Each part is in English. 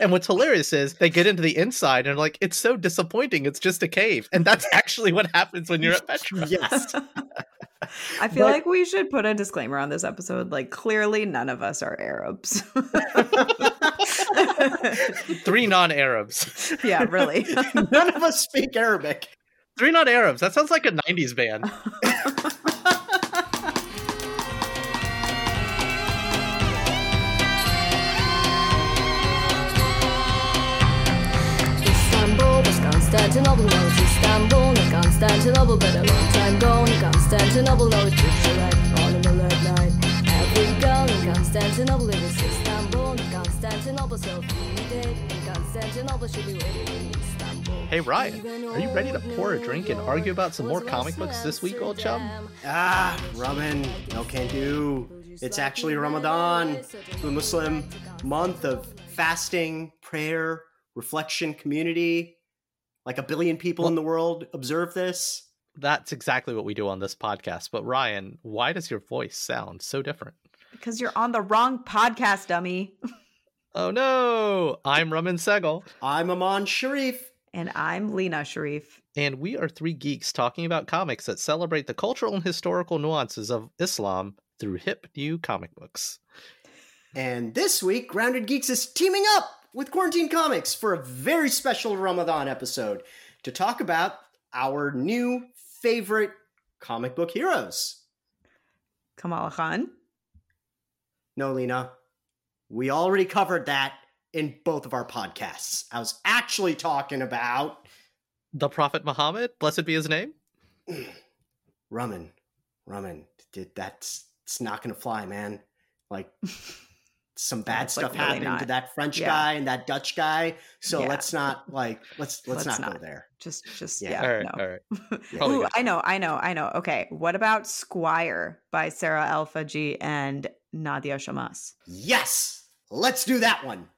And what's hilarious is they get into the inside and like, it's so disappointing. It's just a cave. And that's actually what happens when you're at Petra. Yes. I feel But- like we should put a disclaimer on this episode. Like, clearly, none of us are Arabs. Three non Arabs. yeah, really. None of us speak Arabic. Three non Arabs. That sounds like a 90s band. Constantinople, no it's Istanbul, not Constantinople, but a long time ago in Constantinople, no it's right on the red line. Every girl in Constantinople, it is Istanbul, not Constantinople, so if you did in Constantinople, should be waiting in Istanbul. Hey, Ryan, are you ready to pour a drink and argue about some more comic books this week, old chum? Ah, ramen, no can do. It's actually Ramadan, the Muslim month of fasting, prayer, reflection, community. Like a billion people in the world observe this. That's exactly what we do on this podcast. But Ryan, why does your voice sound so different? because you're on the wrong podcast, dummy. Oh no! I'm Raman Segal, I'm Aman Sharif. And I'm Lena Sharif. and we are three geeks talking about comics that celebrate the cultural and historical nuances of Islam through hip new comic books. And this week, Grounded Geeks is teaming up with Quarantine Comics for a very special Ramadan episode to talk about our new favorite comic book heroes. Kamala Khan. No, Lena, we already covered that in both of our podcasts. I was actually talking about The Prophet Muhammad, blessed be his name. Ramen. Ramen. Did that's it's not gonna fly, man. Like some bad That's, like, stuff really happened to that French Yeah. guy and that Dutch guy. So Yeah. let's not like let's let's, Let's not, go there. Just, just, Yeah. yeah. all right, no. all right. Probably Ooh, good. I know, I know, I know. Okay. What about Squire by Sara Alfageeh and Nadia Shammas? Yes, let's do that one.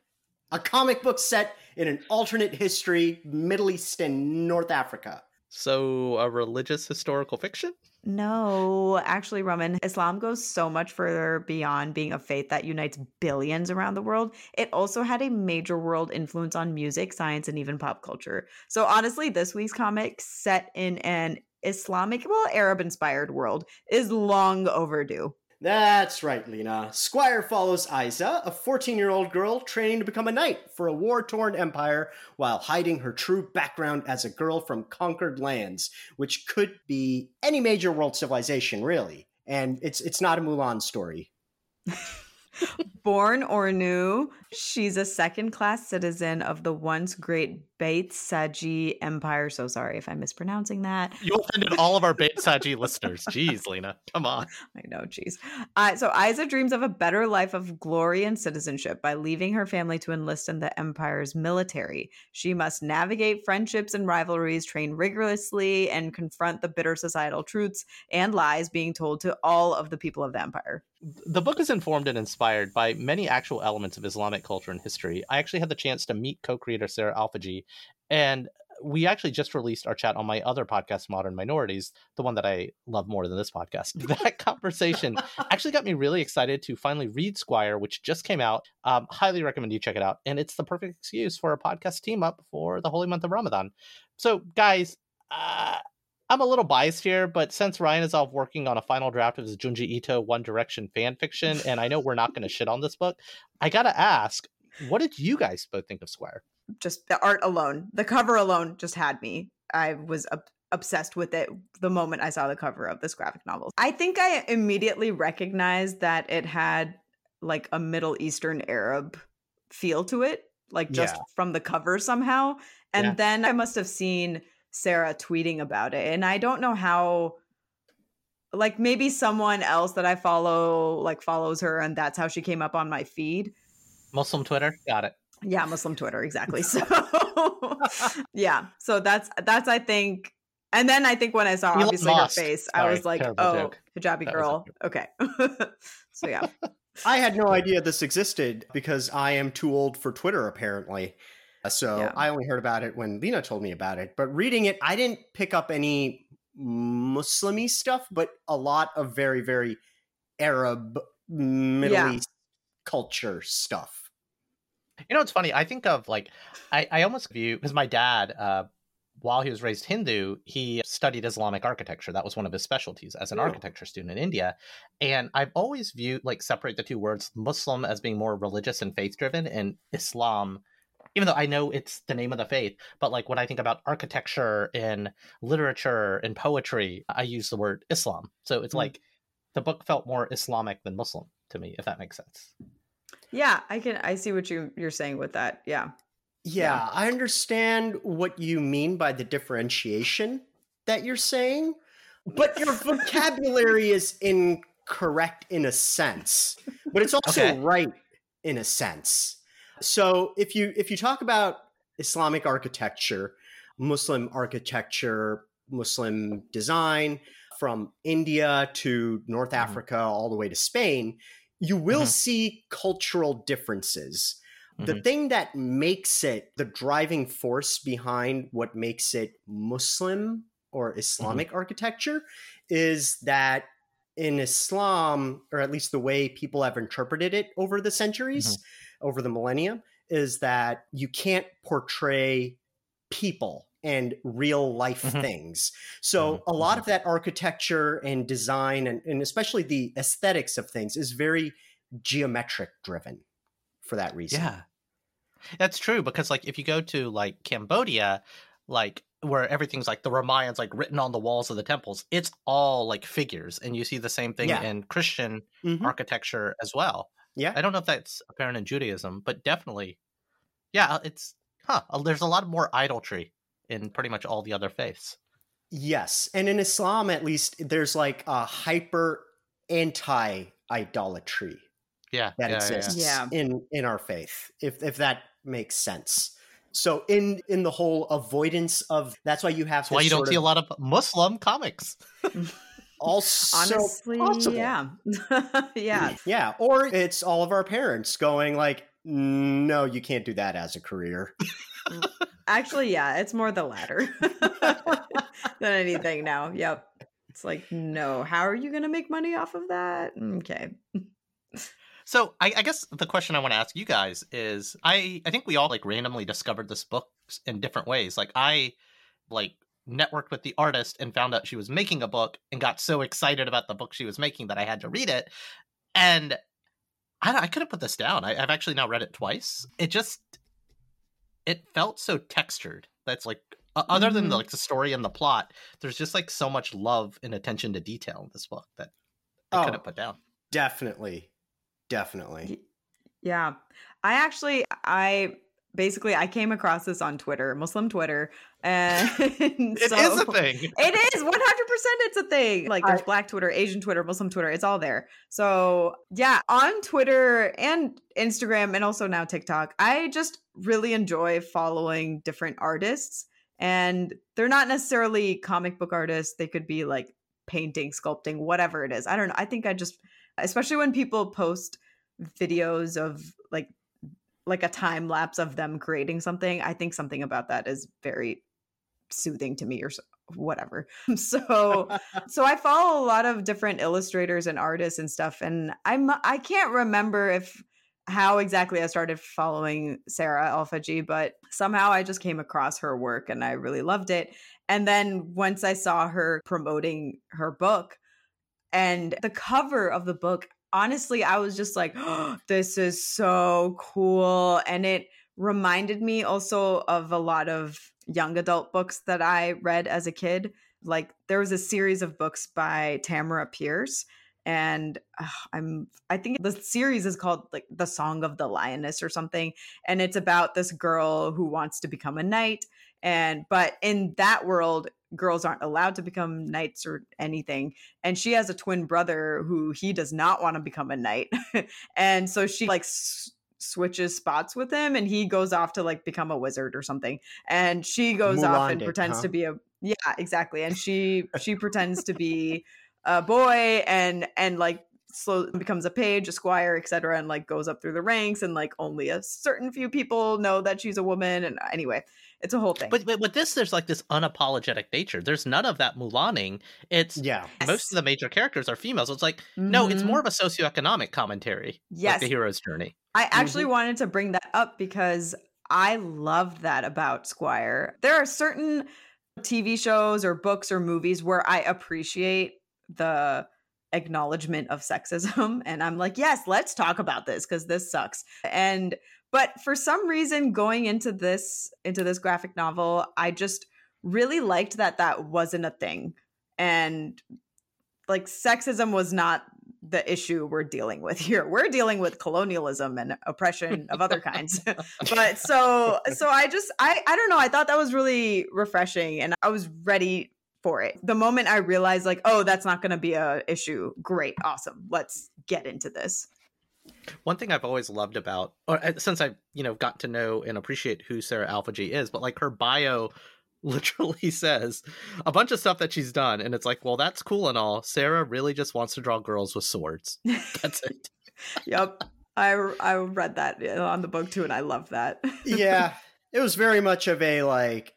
A comic book set in an alternate history, Middle East and North Africa. So, a religious historical fiction? No, actually, Roman, Islam goes so much further beyond being a faith that unites billions around the world. It also had a major world influence on music, science, and even pop culture. So, honestly, this week's comic set in an Islamic, well, Arab inspired world is long overdue. That's right, Lena. Squire follows Isa, a 14 year old girl training to become a knight for a war torn empire while hiding her true background as a girl from conquered lands, which could be any major world civilization, really. And it's it's not a Mulan story. Born Ornu, she's a second class citizen of the once great Bayt-Sajji Empire. So sorry if I'm mispronouncing that. You offended all of our Bayt-Sajji listeners. Jeez, Lena. Come on. I know, jeez. Uh, so Isa dreams of a better life of glory and citizenship by leaving her family to enlist in the Empire's military. She must navigate friendships and rivalries, train rigorously, and confront the bitter societal truths and lies being told to all of the people of the Empire. The book is informed and inspired by many actual elements of Islamic culture and history. I actually had the chance to meet co creator Sara Alfageeh, and we actually just released our chat on my other podcast, Modern Minorities, the one that I love more than this podcast. That conversation actually got me really excited to finally read Squire, which just came out. Um, highly recommend you check it out. And it's the perfect excuse for a podcast team up for the holy month of Ramadan. So, guys, uh, I'm a little biased here, but since Ryan is off working on a final draft of his Junji Ito One Direction fan fiction, and I know we're not going to shit on this book, I got to ask, what did you guys both think of Squire? Just the art alone, the cover alone just had me. I was ob- obsessed with it the moment I saw the cover of this graphic novel. I think I immediately recognized that it had like a Middle Eastern Arab feel to it, like just Yeah. from the cover somehow. And Yeah. then I must have seen Sarah tweeting about it. And I don't know how like maybe someone else that I follow like follows her and that's how she came up on my feed. Muslim Twitter? Got it. Yeah, Muslim Twitter, exactly. So yeah. So that's that's I think and then I think when I saw Elon obviously Musk. her face, I was like, oh, joke. hijabi That girl. Okay. so yeah. I had no idea this existed because I am too old for Twitter, apparently. Uh, So Yeah. I only heard about it when Lena told me about it. But reading it, I didn't pick up any Muslimy stuff, but a lot of very, very Arab, Middle Yeah. East culture stuff. You know, it's funny. I think of like, I, I almost view because my dad, uh, while he was raised Hindu, he studied Islamic architecture. That was one of his specialties as an Oh. architecture student in India. And I've always viewed like separate the two words Muslim as being more religious and faith driven, and Islam, even though I know it's the name of the faith, but like when I think about architecture and literature and poetry, I use the word Islam. So it's Mm. like the book felt more Islamic than Muslim to me, if that makes sense. Yeah, I can I see what you you're saying with that. Yeah. Yeah, I understand what you mean by the differentiation that you're saying, but your vocabulary is incorrect in a sense, but it's also Okay. right in a sense. So if you if you talk about Islamic architecture, Muslim architecture, Muslim design from India to North Mhm. Africa all the way to Spain, you will Mhm. see cultural differences the Mhm. thing that makes it the driving force behind what makes it Muslim or Islamic architecture is that in Islam, or at least the way people have interpreted it over the centuries, over the millennium, is that you can't portray people and real life Mhm. things. So Mhm, a lot of that architecture and design and, and especially the aesthetics of things is very geometric driven for that reason. Yeah. That's true because like if you go to like Cambodia, like where everything's like the Ramayans like written on the walls of the temples, it's all like figures and you see the same thing Yeah. in Christian Mhm. architecture as well. Yeah. I don't know if that's apparent in Judaism, but definitely yeah, it's huh, uh, there's a lot more idolatry in pretty much all the other faiths. Yes. And in Islam, at least, there's like a hyper anti idolatry Yeah. that yeah, yeah, exists Yeah. in in our faith, if if that makes sense. So in in the whole avoidance of that's why you have That's why you don't sort see a lot of Muslim comics. also Honestly, possible. yeah. yeah. Yeah, or it's all of our parents going like, no, you can't do that as a career. Actually, yeah, it's more the latter than anything now. Yep. It's like, no, how are you going to make money off of that? Mm, okay. So I, I guess the question I want to ask you guys is I I think we all like randomly discovered this book in different ways. Like I like networked with the artist and found out she was making a book and got so excited about the book she was making that I had to read it. And I, I couldn't put this down. I, I've actually now read it twice. It just it felt so textured. That's like o- other than Mhm. the, like the story and the plot, there's just like so much love and attention to detail in this book that I Oh. couldn't put down. Definitely. Definitely. Yeah. I actually I basically I came across this on Twitter, Muslim Twitter. And It is so, a thing. It is 100% it's a thing. Like there's I- black Twitter, Asian Twitter, Muslim Twitter, it's all there. So, yeah, on Twitter and Instagram and also now TikTok, I just really enjoy following different artists and they're not necessarily comic book artists. They could be like painting, sculpting, whatever it is. I don't know. I think I just especially when people post videos of like like a time lapse of them creating something, I think something about that is very soothing to me or so, whatever. So so I follow a lot of different illustrators and artists and stuff and I'm I can't remember if how exactly I started following Sara Alfageeh, but somehow I just came across her work and I really loved it. And then once I saw her promoting her book and the cover of the book, honestly, I was just like, oh, this is so cool. And it reminded me also of a lot of young adult books that I read as a kid. Like there was a series of books by Tamora Pierce and uh, I'm I think the series is called like The Song of the Lioness or something and it's about this girl who wants to become a knight and but in that world girls aren't allowed to become knights or anything and she has a twin brother who he does not want to become a knight and so she like s- switches spots with him and he goes off to like become a wizard or something and she goes off and pretends huh? to be a yeah exactly and she she pretends to be a boy and and like slow becomes a page, a squire, etc., and like goes up through the ranks, and like only a certain few people know that she's a woman. And anyway, it's a whole thing. But, but with this, there's like this unapologetic nature. There's none of that Mulaning. It's Yeah. most of the major characters are females. So it's like no, it's Mhm. more of a socioeconomic commentary. like Yes. the hero's journey. I actually wanted to bring that up because I love that about Squire. There are certain TV shows or books or movies where I appreciate the acknowledgement of sexism and I'm like, "Yes, let's talk about this because this sucks." And but for some reason going into this into this graphic novel, I just really liked that that wasn't a thing. And like sexism was not the issue we're dealing with here. We're dealing with colonialism and oppression of other kinds. but so so I just I I don't know, I thought that was really refreshing and I was ready for it. The moment I realized like, oh, that's not going to be a issue. Great, awesome. Let's get into this. One thing I've always loved about, or uh, since I've you know got to know and appreciate who Sara Alfageeh is, but like her bio literally says a bunch of stuff that she's done, and it's like, well, that's cool and all. Sarah really just wants to draw girls with swords. That's it. yep. I I read that on the book too and I love that. yeah. It was very much of a like,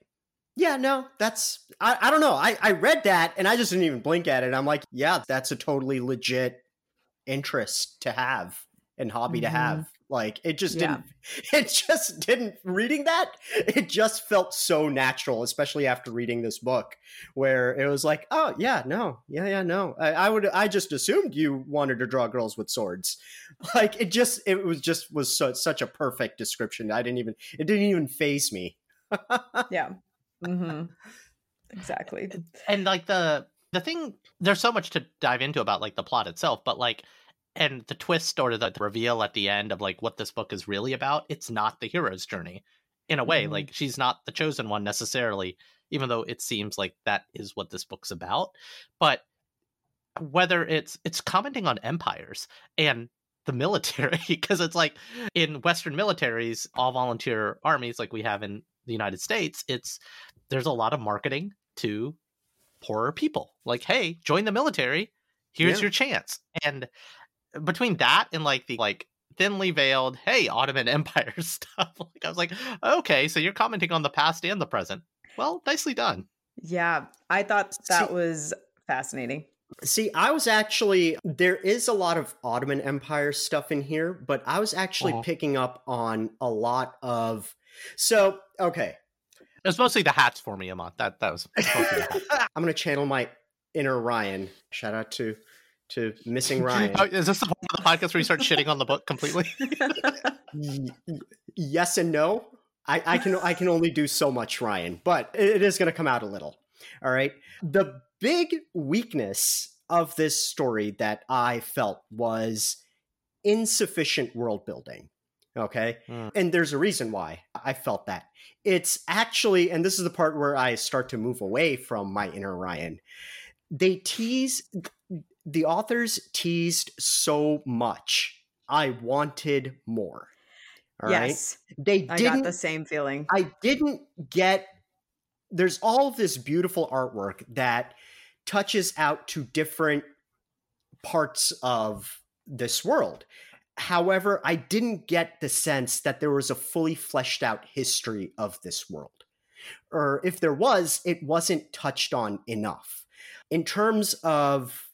yeah, no, that's I, I don't know. I, I read that and I just didn't even blink at it. I'm like, yeah, that's a totally legit interest to have and hobby to Mhm. have. Like it just Yeah. didn't it just didn't reading that, it just felt so natural, especially after reading this book, where it was like, oh yeah, no, yeah, yeah, no. I, I would I just assumed you wanted to draw girls with swords. Like it just it was just was so, such a perfect description. I didn't even it didn't even phase me. yeah. Mm-hmm. Exactly. and like the the thing there's so much to dive into about like the plot itself but like and the twist or the, the reveal at the end of like what this book is really about it's not the hero's journey in a way Mhm. like she's not the chosen one necessarily even though it seems like that is what this book's about but whether it's it's commenting on empires and the military because it's like in western militaries all volunteer armies like we have in the united states it's there's a lot of marketing to poorer people like hey join the military here's Yeah. your chance and between that and like the like thinly veiled hey ottoman empire stuff like i was like okay so you're commenting on the past and the present well nicely done Yeah, I thought that See- was fascinating. See, I was actually there is a lot of Ottoman Empire stuff in here, but I was actually Uh-huh. picking up on a lot of so okay. it was mostly the hats for me Amon. that that was mostly the hats. I'm gonna channel my inner Ryan. Shout out to to missing Ryan. Oh, is this the part of the podcast where you start shitting on the book completely Y- y- yes and no. I, I can I can only do so much, Ryan, but it it is going to come out a little. All right. The big weakness of this story that I felt was insufficient world building. Okay. Hmm. And there's a reason why I felt that. It's actually, and this is the part where I start to move away from my inner Ryan. They tease, the authors teased so much. I wanted more. All right. yes, They I didn't got the same feeling. I didn't get there's all of this beautiful artwork that touches out to different parts of this world. However, I didn't get the sense that there was a fully fleshed out history of this world. Or if there was, it wasn't touched on enough. In terms of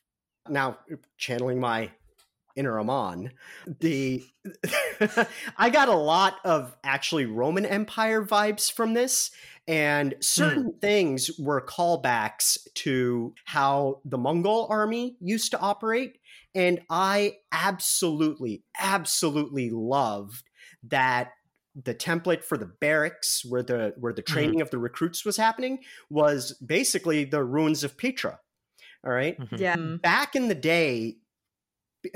now channeling my inner Amon, the I got a lot of actually Roman Empire vibes from this, and hmm. certain things were callbacks to how the Mongol army used to operate. And I absolutely, absolutely loved that the template for the barracks where the where the mm-hmm. training of the recruits was happening was basically the ruins of Petra. All right Mhm. yeah. back in the day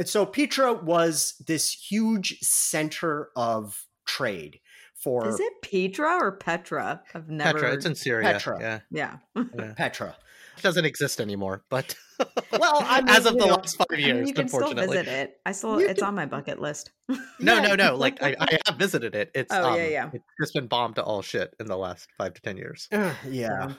so petra was this huge center of trade for Is it Petra or Petra? I've never. Petra, it's in Syria. Petra. Yeah, yeah. yeah. petra It doesn't exist anymore, but Well, I mean, as of the know, last five I years, mean, you can still visit it. I still, You it's can- on my bucket list. No, no, no. Like I, I have visited it. It's Oh, um, yeah, yeah. It's just been bombed to all shit in the last five to ten years. yeah.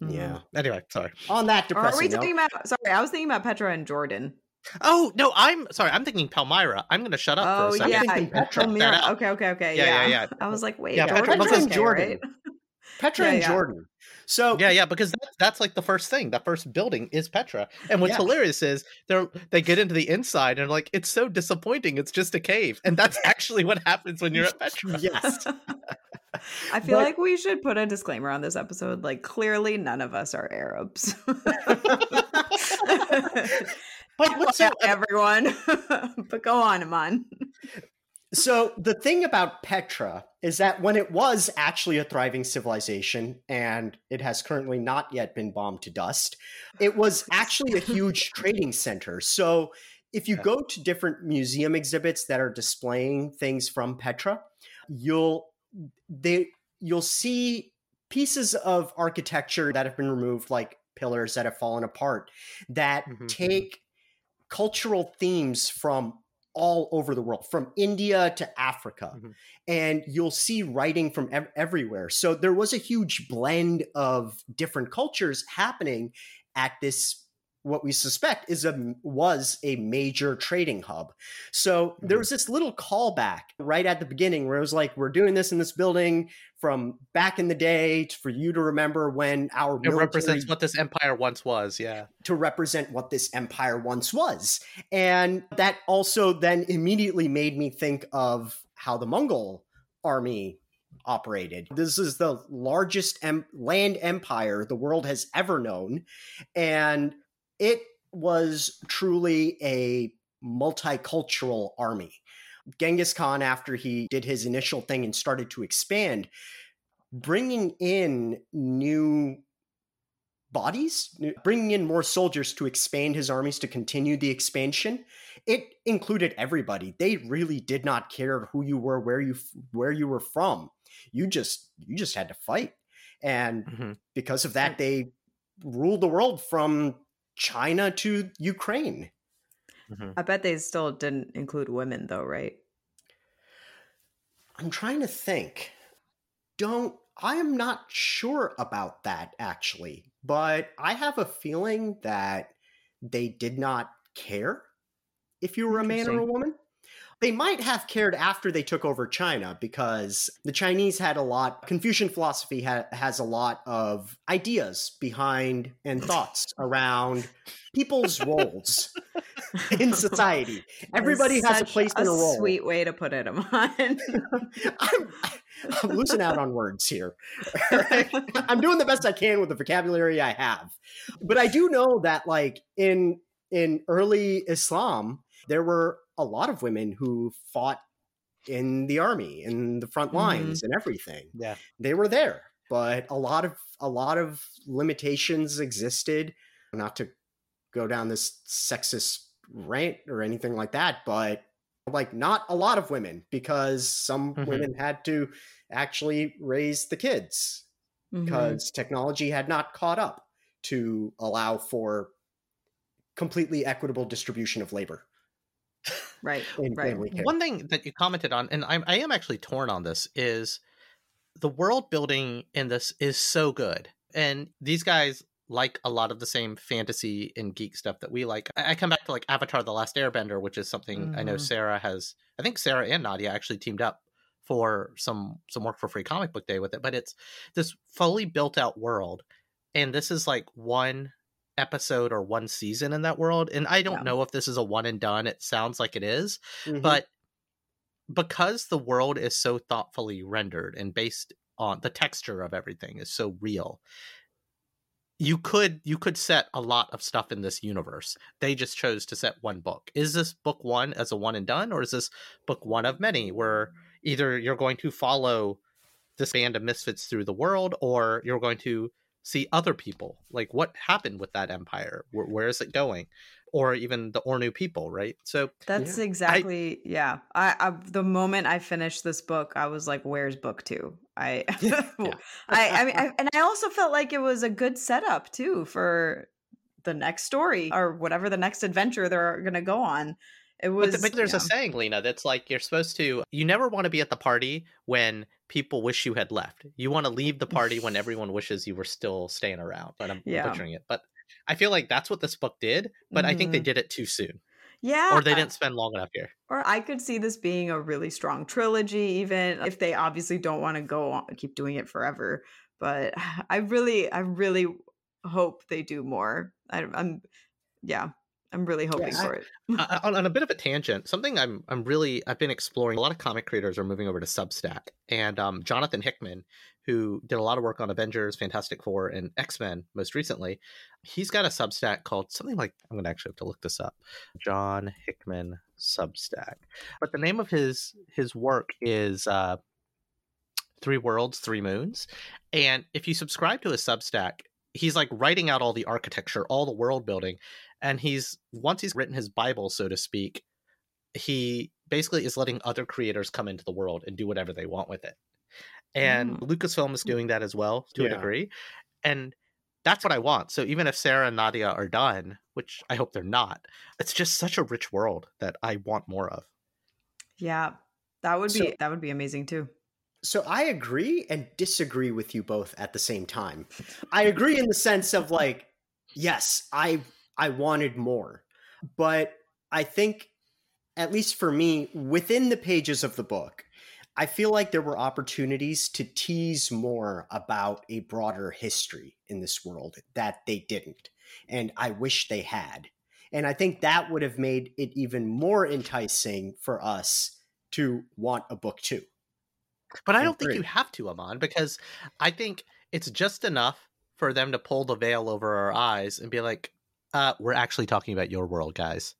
Mm-hmm. yeah Anyway, sorry. on that Or are we depressing note, talking about? Sorry, I was thinking about Petra and Jordan. Oh no, I'm sorry. I'm thinking Palmyra. I'm going to shut up Oh for a oh, second. yeah, thinking Petra. Palmyra. Okay, okay, okay. Yeah, Yeah, yeah, yeah. I was like, wait, Yeah, Jordan Petra- doesn't Petra's care, Jordan. right? Petra Yeah, and yeah. Jordan. So Yeah, yeah, because that's, that's like the first thing. The first building is Petra, and what's Yeah. hilarious is they they get into the inside and like it's so disappointing. It's just a cave, and that's actually what happens when you're at Petra. yes, I feel But- like we should put a disclaimer on this episode. Like, clearly, none of us are Arabs. But what's so uh, everyone? but go on, Iman. So the thing about Petra is that when it was actually a thriving civilization and it has currently not yet been bombed to dust, it was actually a huge trading center. So if you go to different museum exhibits that are displaying things from Petra, you'll they you'll see pieces of architecture that have been removed like pillars that have fallen apart that Mhm, mhm. take cultural themes from all over the world, from India to Africa. Mhm. And you'll see writing from ev- everywhere. So there was a huge blend of different cultures happening at this what we suspect is a was a major trading hub. So there Mhm. was this little callback right at the beginning where it was like we're doing this in this building from back in the day for you to remember when our it represents what this empire once was. Yeah, to represent what this empire once was. And that also then immediately made me think of how the Mongol army operated. This is the largest em- land empire the world has ever known. And it was truly a multicultural army. Genghis Khan, after he did his initial thing and started to expand, bringing in new bodies, bringing in more soldiers to expand his armies to continue the expansion. It included everybody. They really did not care who you were, where you where you were from. You just you just had to fight, and Mhm. because of that, they ruled the world from China to Ukraine. Mhm. I bet they still didn't include women, though, right? I'm trying to think. Don't I am not sure about that actually, but I have a feeling that they did not care if you were a man or a woman. They might have cared after they took over China because the Chinese had a lot, Confucian philosophy ha- has a lot of ideas behind and thoughts around people's roles in society. Everybody has a place and a role. Sweet way to put it, Iman. I'm, I'm losing out on words here. I'm doing the best I can with the vocabulary I have. But I do know that like in in early Islam, there were a lot of women who fought in the army, in the front Mhm. lines and everything. yeah. They were there, but a lot of a lot of limitations existed. Not to go down this sexist rant or anything like that, but like not a lot of women because some Mhm. women had to actually raise the kids Mhm. because technology had not caught up to allow for completely equitable distribution of labor right, in right. family. One thing that you commented on, and I'm, I am actually torn on this, is the world building in this is so good. And these guys like a lot of the same fantasy and geek stuff that we like. I I come back to like Avatar The Last Airbender, which is something I know Mhm. Sarah has, I think Sarah and Nadia actually teamed up for some some work for free comic book day with it but it's this fully built out world and this is like one episode or one season in that world and i don't Yeah. know if this is a one and done it sounds like it is Mhm. but because the world is so thoughtfully rendered and based on the texture of everything is so real you could you could set a lot of stuff in this universe they just chose to set one book is this book one as a one and done or is this book one of many where either you're going to follow this band of misfits through the world or you're going to see other people like what happened with that empire where, where is it going or even the ornu people right so That's Yeah. exactly yeah. I, I the moment I finished this book, I was like, "Where's book two? I, I, I mean, I, and I also felt like it was a good setup too for the next story or whatever the next adventure they're gonna go on. It But, was. th- but there's yeah. a saying, Lena, that's like you're supposed to. You never want to be at the party when people wish you had left. You want to leave the party when everyone wishes you were still staying around. But I'm Yeah. butchering it. But I feel like that's what this book did. But I think they Mhm. did it too soon. Yeah. or they didn't spend long enough here. Or I could see this being a really strong trilogy, even if they obviously don't want to go on, keep doing it forever. But I really, I really hope they do more. I, I'm, yeah, I'm really hoping I- for it. On, on a bit of a tangent, something I'm I'm really I've been exploring. A lot of comic creators are moving over to Substack, and um, Jonathan Hickman, who did a lot of work on Avengers, Fantastic Four, and X Men most recently, he's got a Substack called something like I'm going to actually have to look this up. John Hickman Substack, but the name of his his work is uh, Three Worlds, Three Moons, and if you subscribe to his Substack, he's like writing out all the architecture, all the world building, and he's once he's written his bible so to speak he basically is letting other creators come into the world and do whatever they want with it. And oh. lucasfilm is hmm. doing that as well to a degree and that's what i want. So even if sarah and nadia are done which i hope they're not it's just such a rich world that i want more of. Yeah, that would be So- that would be amazing too. So I agree and disagree with you both at the same time. I agree in the sense of like, yes, I I wanted more, but I think, at least for me, within the pages of the book, I feel like there were opportunities to tease more about a broader history in this world that they didn't, and I wish they had. And I think that would have made it even more enticing for us to want a book two. But I I don't think you have to, Amon, because I think it's just enough for them to pull the veil over our eyes and be like, uh, we're actually talking about your world, guys.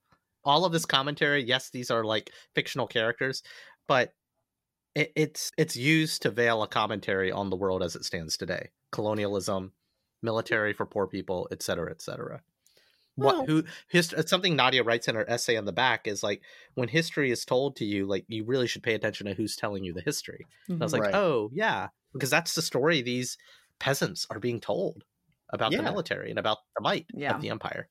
All of this commentary, yes, these are like fictional characters, but it, it's it's used to veil a commentary on the world as it stands today. Colonialism, military for poor people, et cetera, et cetera. Well- what who hist- it's something Nadia writes in her essay on the back is like when history is told to you, like you really should pay attention to who's telling you the history. I was like, Right. oh yeah, because that's the story these peasants are being told about the military and about the might Yeah. of the empire.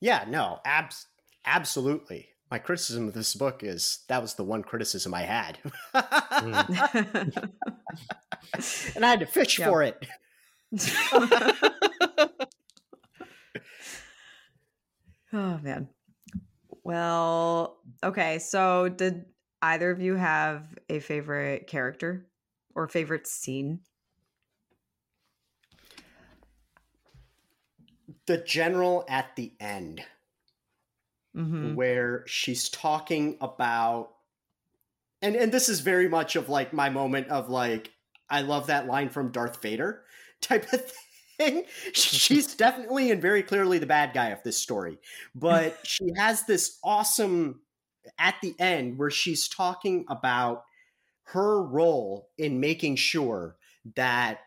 Yeah, no, abs- absolutely. My criticism of this book is that was the one criticism I had. Mm. and I had to fish Yeah. for it. oh man. Well, okay. So, did either of you have a favorite character or favorite scene? The general at the end, Mm-hmm. where she's talking about and and this is very much of like my moment of like I love that line from Darth Vader type of thing. She's definitely and very clearly the bad guy of this story, but she has this awesome at the end where she's talking about her role in making sure that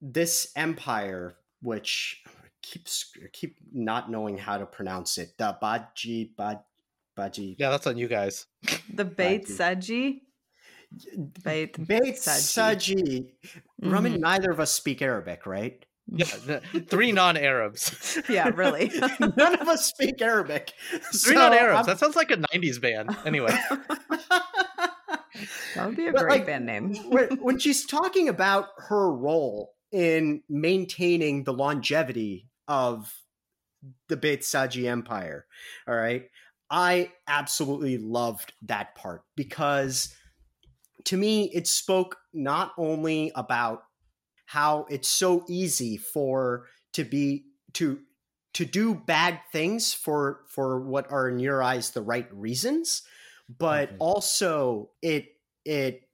this empire, which keeps keep not knowing how to pronounce it, the Baji Baj Baji Yeah, that's on you guys. The Bait you. Saji. Bait Bait Saji. Saji. Mhm. Raman, neither of us speak Arabic, right? Yeah, three non-Arabs. Yeah, really. None of us speak Arabic. Three So non-Arabs. I'm- That sounds like a '90s band. Anyway, That would be a But, great like, band name. when, when she's talking about her role in maintaining the longevity of the Bayt-Sajji Empire, all right, I absolutely loved that part because to me, it spoke not only about how it's so easy for to be to to do bad things for for what are in your eyes the right reasons but Mhm. also it it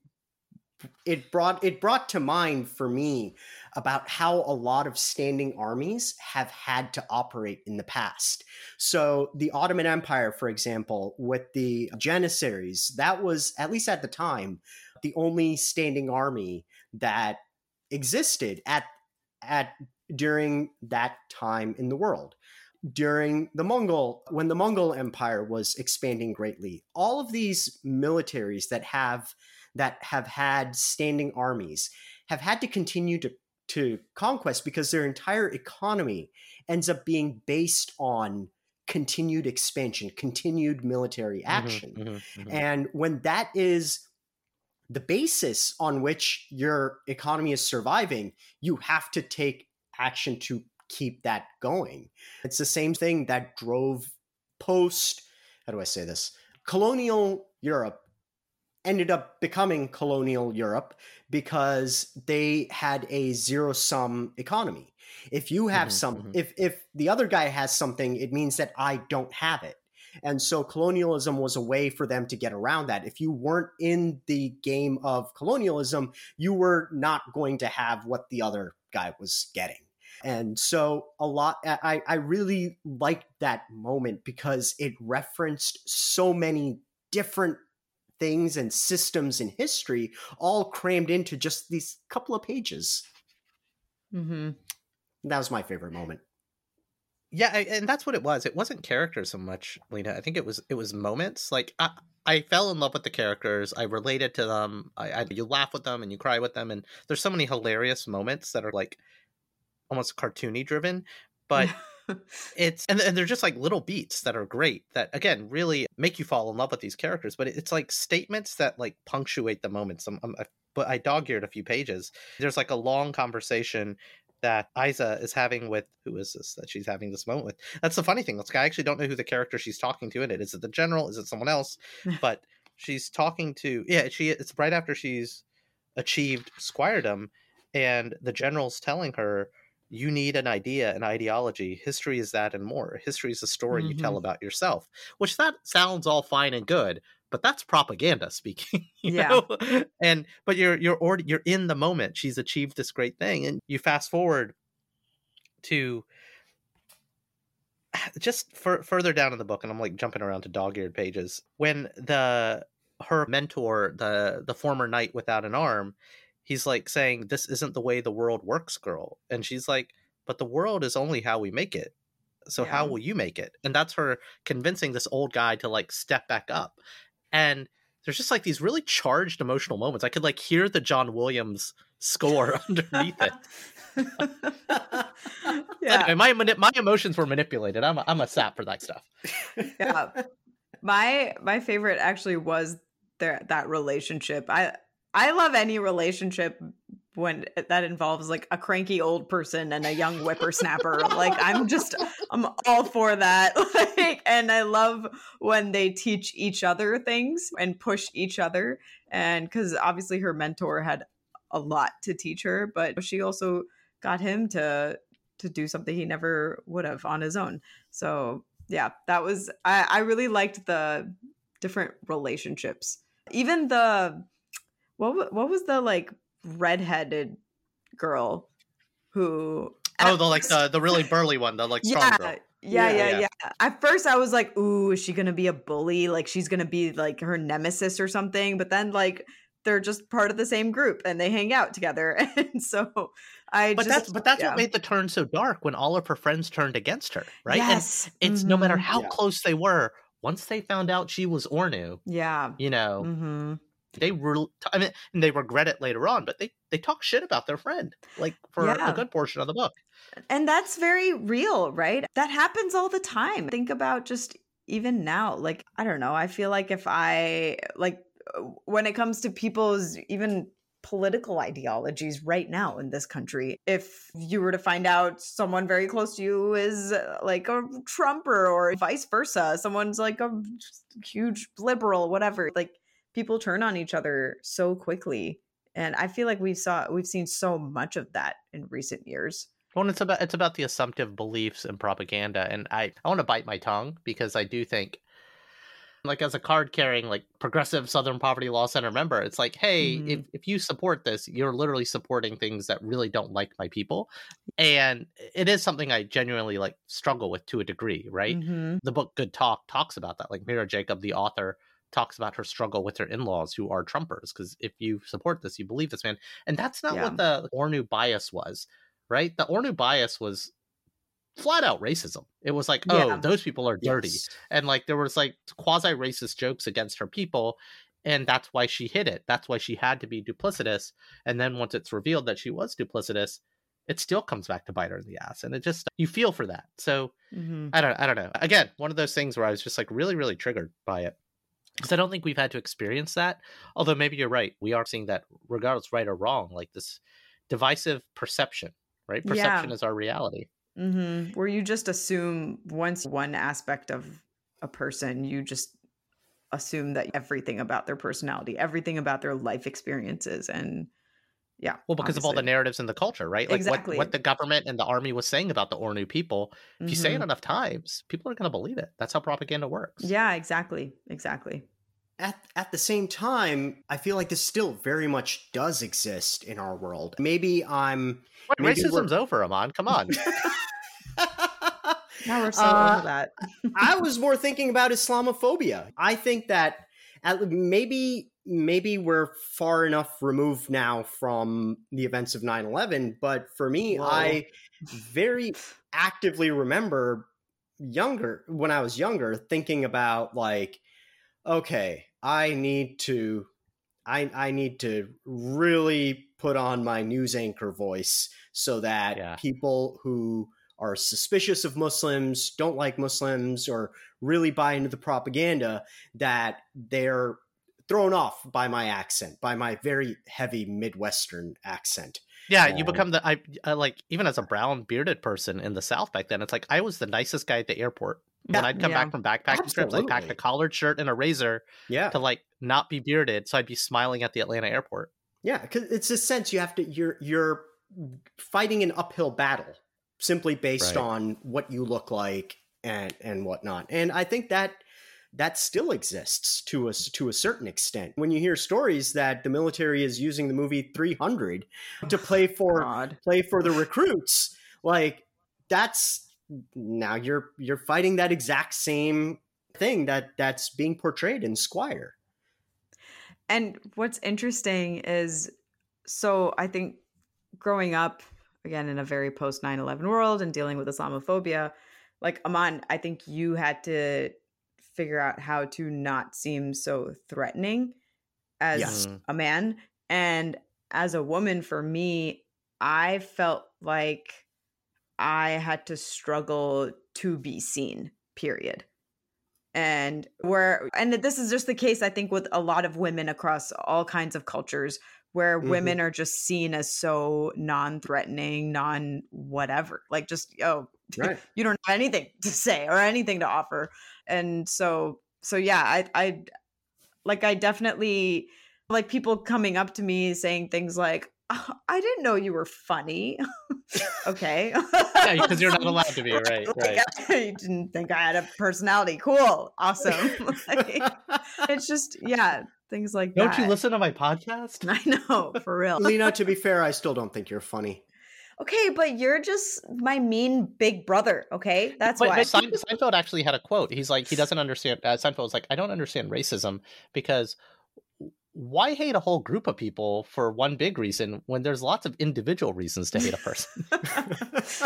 it brought it brought to mind for me about how a lot of standing armies have had to operate in the past. So the Ottoman Empire, for example, with the Janissaries, that was at least at the time the only standing army that existed at at during that time in the world during the Mongol, when the Mongol Empire was expanding greatly. All of these militaries that have that have had standing armies have had to continue to to conquest because their entire economy ends up being based on continued expansion, continued military action. Mhm, mhm, mhm. And when that is the basis on which your economy is surviving, you have to take action to keep that going. It's the same thing that drove post how do I say this? Colonial Europe ended up becoming colonial Europe because they had a zero sum economy. If you have Mhm, some mhm. if if the other guy has something, it means that I don't have it. And so colonialism was a way for them to get around that. If you weren't in the game of colonialism, you were not going to have what the other guy was getting. And so a lot I, I really liked that moment because it referenced so many different things and systems in history all crammed into just these couple of pages. Mm-hmm. That was my favorite moment. Yeah, and that's what it was. It wasn't characters so much, Lena. I think it was it was moments. Like I, I fell in love with the characters. I related to them. I, I you laugh with them and you cry with them, and there's so many hilarious moments that are like almost cartoony driven. But it's and, and they're just like little beats that are great that again really make you fall in love with these characters. But it's like statements that like punctuate the moments. I'm, I'm, I, but I dog eared a few pages. There's like a long conversation that Isa is having with who is this that she's having this moment with. That's the funny thing. Like, I actually don't know who the character she's talking to in it. Is it the general? Is it someone else? but she's talking to yeah. She it's right after she's achieved squiredom, and the general's telling her. You need an idea, an ideology. History is that and more. History is a story you tell mm-hmm. about yourself, which that sounds all fine and good, but that's propaganda speaking. you Yeah. know? And but you're you're already you're in the moment. She's achieved this great thing, and you fast forward to just for, further down in the book, and I'm like jumping around to dog-eared pages when the her mentor, the the former knight without an arm, he's like saying, "This isn't the way the world works, girl," and she's like, "But the world is only how we make it." So how will you make it? And that's her convincing this old guy to like step back up. And there's just like these really charged emotional moments. I could like hear the John Williams score underneath it. yeah. Anyway, my my emotions were manipulated. I'm a, I'm a sap for that stuff. yeah my my favorite actually was their that relationship i i love any relationship when that involves like a cranky old person and a young whippersnapper. Like i'm just i'm all for that. Like and i love when they teach each other things and push each other. And because obviously her mentor had a lot to teach her but she also got him to to do something he never would have on his own. So yeah that was i i really liked the different relationships. Even the what what was the like redheaded girl who Oh, the like the the really burly one, the like strong yeah, girl. yeah, Yeah, yeah, yeah. yeah, At first, I was like, "Ooh, is she gonna be a bully? Like, she's gonna be like her nemesis or something?" But then, like, they're just part of the same group and they hang out together, and so I But just, that's but that's yeah. what made the turn so dark when all of her friends turned against her, right? And Yes, it's no matter mhm. how Yeah. close they were, once they found out she was Ornu, Yeah. you know, hmm they were I mean and they regret it later on, but they they talk shit about their friend like for Yeah. a good portion of the book. And that's very real, right? That happens all the time. Think about just even now. Like, I don't know. I feel like if I, like, when it comes to people's even political ideologies right now in this country, if you were to find out someone very close to you is uh, like a Trumper or vice versa, someone's like a huge liberal, whatever, like people turn on each other so quickly. And I feel like we saw we've seen so much of that in recent years. Well, it's about it's about the assumptive beliefs and propaganda, and I I want to bite my tongue because I do think, like as a card carrying like progressive Southern Poverty Law Center member, it's like, hey, Mhm. if if you support this, you're literally supporting things that really don't like my people, and it is something I genuinely like struggle with to a degree, right? Mhm. The book Good Talk talks about that. Like Mira Jacob, the author, talks about her struggle with her in-laws who are Trumpers, because if you support this, you believe this man, and that's not Yeah. what the Ornu bias was right? The Ornu bias was flat out racism. It was like, oh, Yeah. those people are dirty. Yes. And like there was like quasi racist jokes against her people. And that's why she hid it. That's why she had to be duplicitous. And then once it's revealed that she was duplicitous, it still comes back to bite her in the ass. And it just you feel for that. So Mhm. I don't I don't know. Again, one of those things where I was just like really, really triggered by it. Because I don't think we've had to experience that. Although maybe you're right. We are seeing that regardless right or wrong, like this divisive perception, right? Perception Yeah. is our reality. hmm Where you just assume once one aspect of a person, you just assume that everything about their personality, everything about their life experiences, and yeah. Well, because of all the narratives in the culture, right? Like Exactly. what, what the government and the army was saying about the Ornu people. If you say it Mhm. enough times, people are going to believe it. That's how propaganda works. Yeah, exactly. Exactly. at at the same time, I feel like this still very much does exist in our world. Maybe I'm Wait, Maybe we're- racism's over, Amon. Come on. Now we're so Uh, over that. I was more thinking about Islamophobia. I think that at, maybe maybe we're far enough removed now from the events of 9/11, but for me Whoa. I very actively remember younger when I was younger thinking about like okay, I need to I I need to really put on my news anchor voice so that Yeah. people who are suspicious of Muslims, don't like Muslims, or really buy into the propaganda that they're thrown off by my accent, by my very heavy Midwestern accent. Yeah, you Um, become the I, I like even as a brown bearded person in the South back then. It's like I was the nicest guy at the airport. When Yeah. I'd come Yeah. back from backpacking trips, I packed Absolutely. a collared shirt and a razor Yeah, to like not be bearded, so I'd be smiling at the Atlanta airport. yeah, because it's a sense you have to you're you're fighting an uphill battle simply based Right. on what you look like and and whatnot. And I think that that still exists to a to a certain extent. When you hear stories that the military is using the movie 300 to oh, play for God. play for the recruits, like that's now you're you're fighting that exact same thing that that's being portrayed in Squire. And what's interesting is so I think growing up again in a very post 9/11 world and dealing with Islamophobia, like Aman, I think you had to figure out how to not seem so threatening as Yes. A man and as a woman for me, I felt like I had to struggle to be seen, period and where and this is just the case i think with a lot of women across all kinds of cultures where Mhm. women are just seen as so non-threatening non whatever like just oh Right. you don't have anything to say or anything to offer and so so yeah i i like i definitely like people coming up to me saying things like "Oh, i didn't know you were funny okay Yeah, because you're not allowed to be, right? Like, Right. I didn't think I had a personality. Cool. Awesome. Like, it's just, yeah, things like Don't that. you listen to my podcast? I know, for real. Lena, to be fair, I still don't think you're funny. Okay, but you're just my mean big brother, okay? That's but, why. but Sein- Seinfeld actually had a quote. He's like, he doesn't understand. Uh, Seinfeld was like, I don't understand racism because why hate a whole group of people for one big reason when there's lots of individual reasons to hate a person?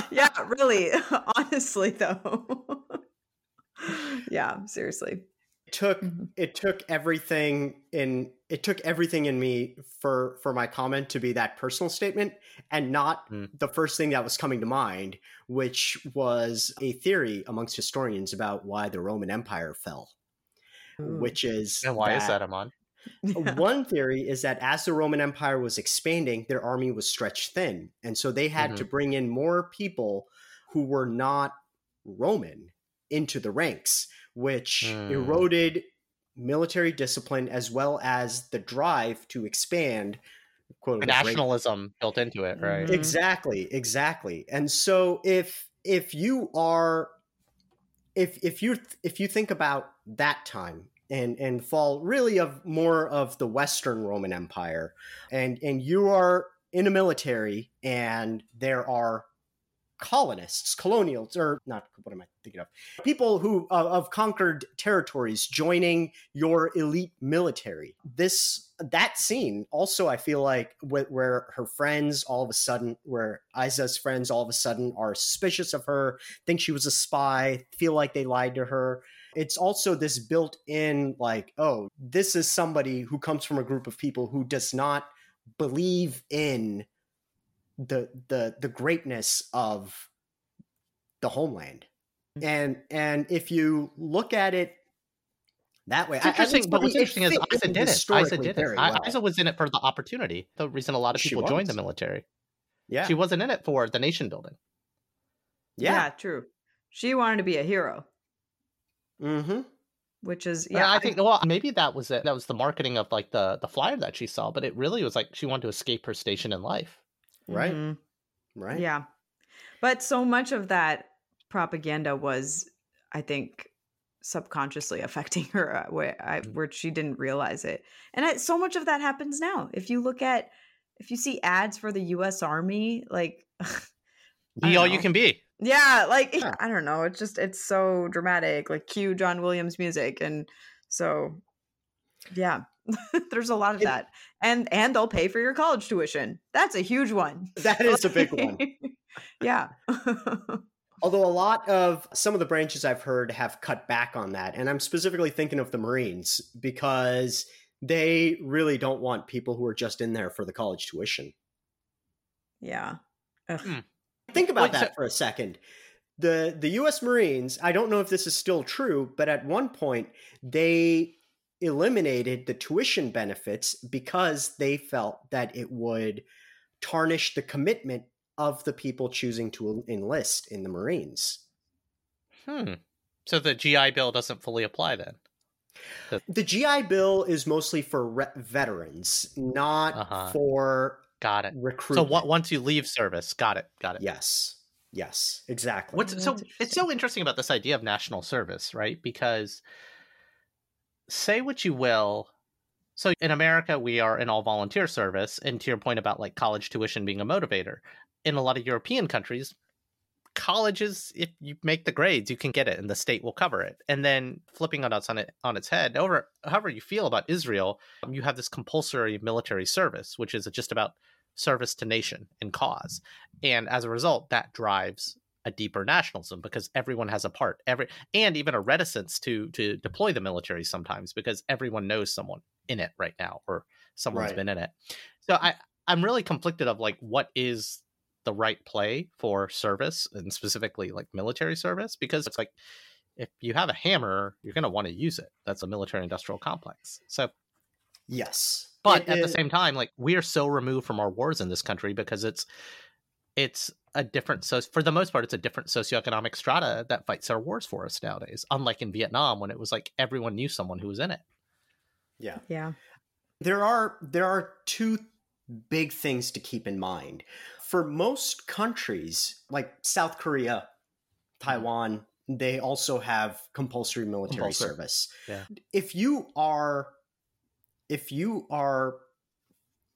yeah, really. Honestly, though. yeah, seriously. It took Mhm. it took everything in it took everything in me for for my comment to be that personal statement and not Hmm. the first thing that was coming to mind, which was a theory amongst historians about why the Roman Empire fell. Ooh. Which is and why is that, Amon? Yeah. One theory is that as the Roman Empire was expanding, their army was stretched thin. And so they had to bring in more people who were not Roman into the ranks, which Hmm. eroded military discipline as well as the drive to expand. Quote, The unquote, nationalism built into it, right? Mhm. Exactly, exactly. And so if if you are if if you if you think about that time and and fall really of more of the Western Roman Empire and and you are in a military and there are colonists, colonials, or not what am I thinking of? People who uh, of conquered territories joining your elite military. This that scene also, I feel like, wh- where her friends all of a sudden, where Isa's friends all of a sudden are suspicious of her, think she was a spy, feel like they lied to her. It's also this built-in like, oh, this is somebody who comes from a group of people who does not believe in the the the greatness of the homeland and and if you look at it that way It's I- at interesting, least but what's interesting is fit Isa did it. Isa did it. very well. Isa was in it for the opportunity. The reason a lot of She people joined the military. yeah She wasn't in it for the nation building. yeah, yeah true. She wanted to be a hero. Mm-hmm. which is Yeah, yeah. I think well maybe that was it. That was the marketing of like the the flyer that she saw, but it really was like she wanted to escape her station in life. Right. Mhm. Right. Yeah. But so much of that propaganda was, I think, subconsciously affecting her uh, where, I, Mm. where she didn't realize it. And I, so much of that happens now. If you look at, if you see ads for the US Army, like, Be all you can be. yeah, like, Yeah. I don't know. It's just, it's so dramatic. Like, cue John Williams music. And so, yeah. There's a lot of that, and and they'll pay for your college tuition. That's a huge one. That is a big one. yeah. Although a lot of some of the branches I've heard have cut back on that, and I'm specifically thinking of the Marines because they really don't want people who are just in there for the college tuition. yeah. Ugh. Hmm. Think about Wait, so- that for a second. The the US Marines, I don't know if this is still true, but at one point they eliminated the tuition benefits because they felt that it would tarnish the commitment of the people choosing to enlist in the Marines. Hmm. So the GI Bill doesn't fully apply then. The GI Bill is mostly for re- veterans, not Uh-huh. for Got it. Recruits. So recruitment. what, once you leave service, got it, got it. Yes. Yes, exactly. What's That's so it's so interesting about this idea of national service, right? Because say what you will. So in America, we are in all volunteer service, and to your point about like college tuition being a motivator, in a lot of European countries, colleges, if you make the grades, you can get it, and the state will cover it. And then flipping on its on it on its head, over however you feel about Israel, you have this compulsory military service, which is just about service to nation and cause, and as a result, that drives a deeper nationalism because everyone has a part every and even a reticence to to deploy the military sometimes because everyone knows someone in it right now or someone's Right. been in it so i i'm really conflicted of like what is the right play for service and specifically like military service because it's like if you have a hammer you're going to want to use it that's a military industrial complex so yes. but It at the same time like we are so removed from our wars in this country because it's it's a different so for the most part it's a different socioeconomic strata that fights our wars for us nowadays unlike in vietnam when it was like everyone knew someone who was in it yeah. Yeah. there are there are two big things to keep in mind for most countries like south korea taiwan they also have compulsory military Compulsory. service Yeah. if you are if you are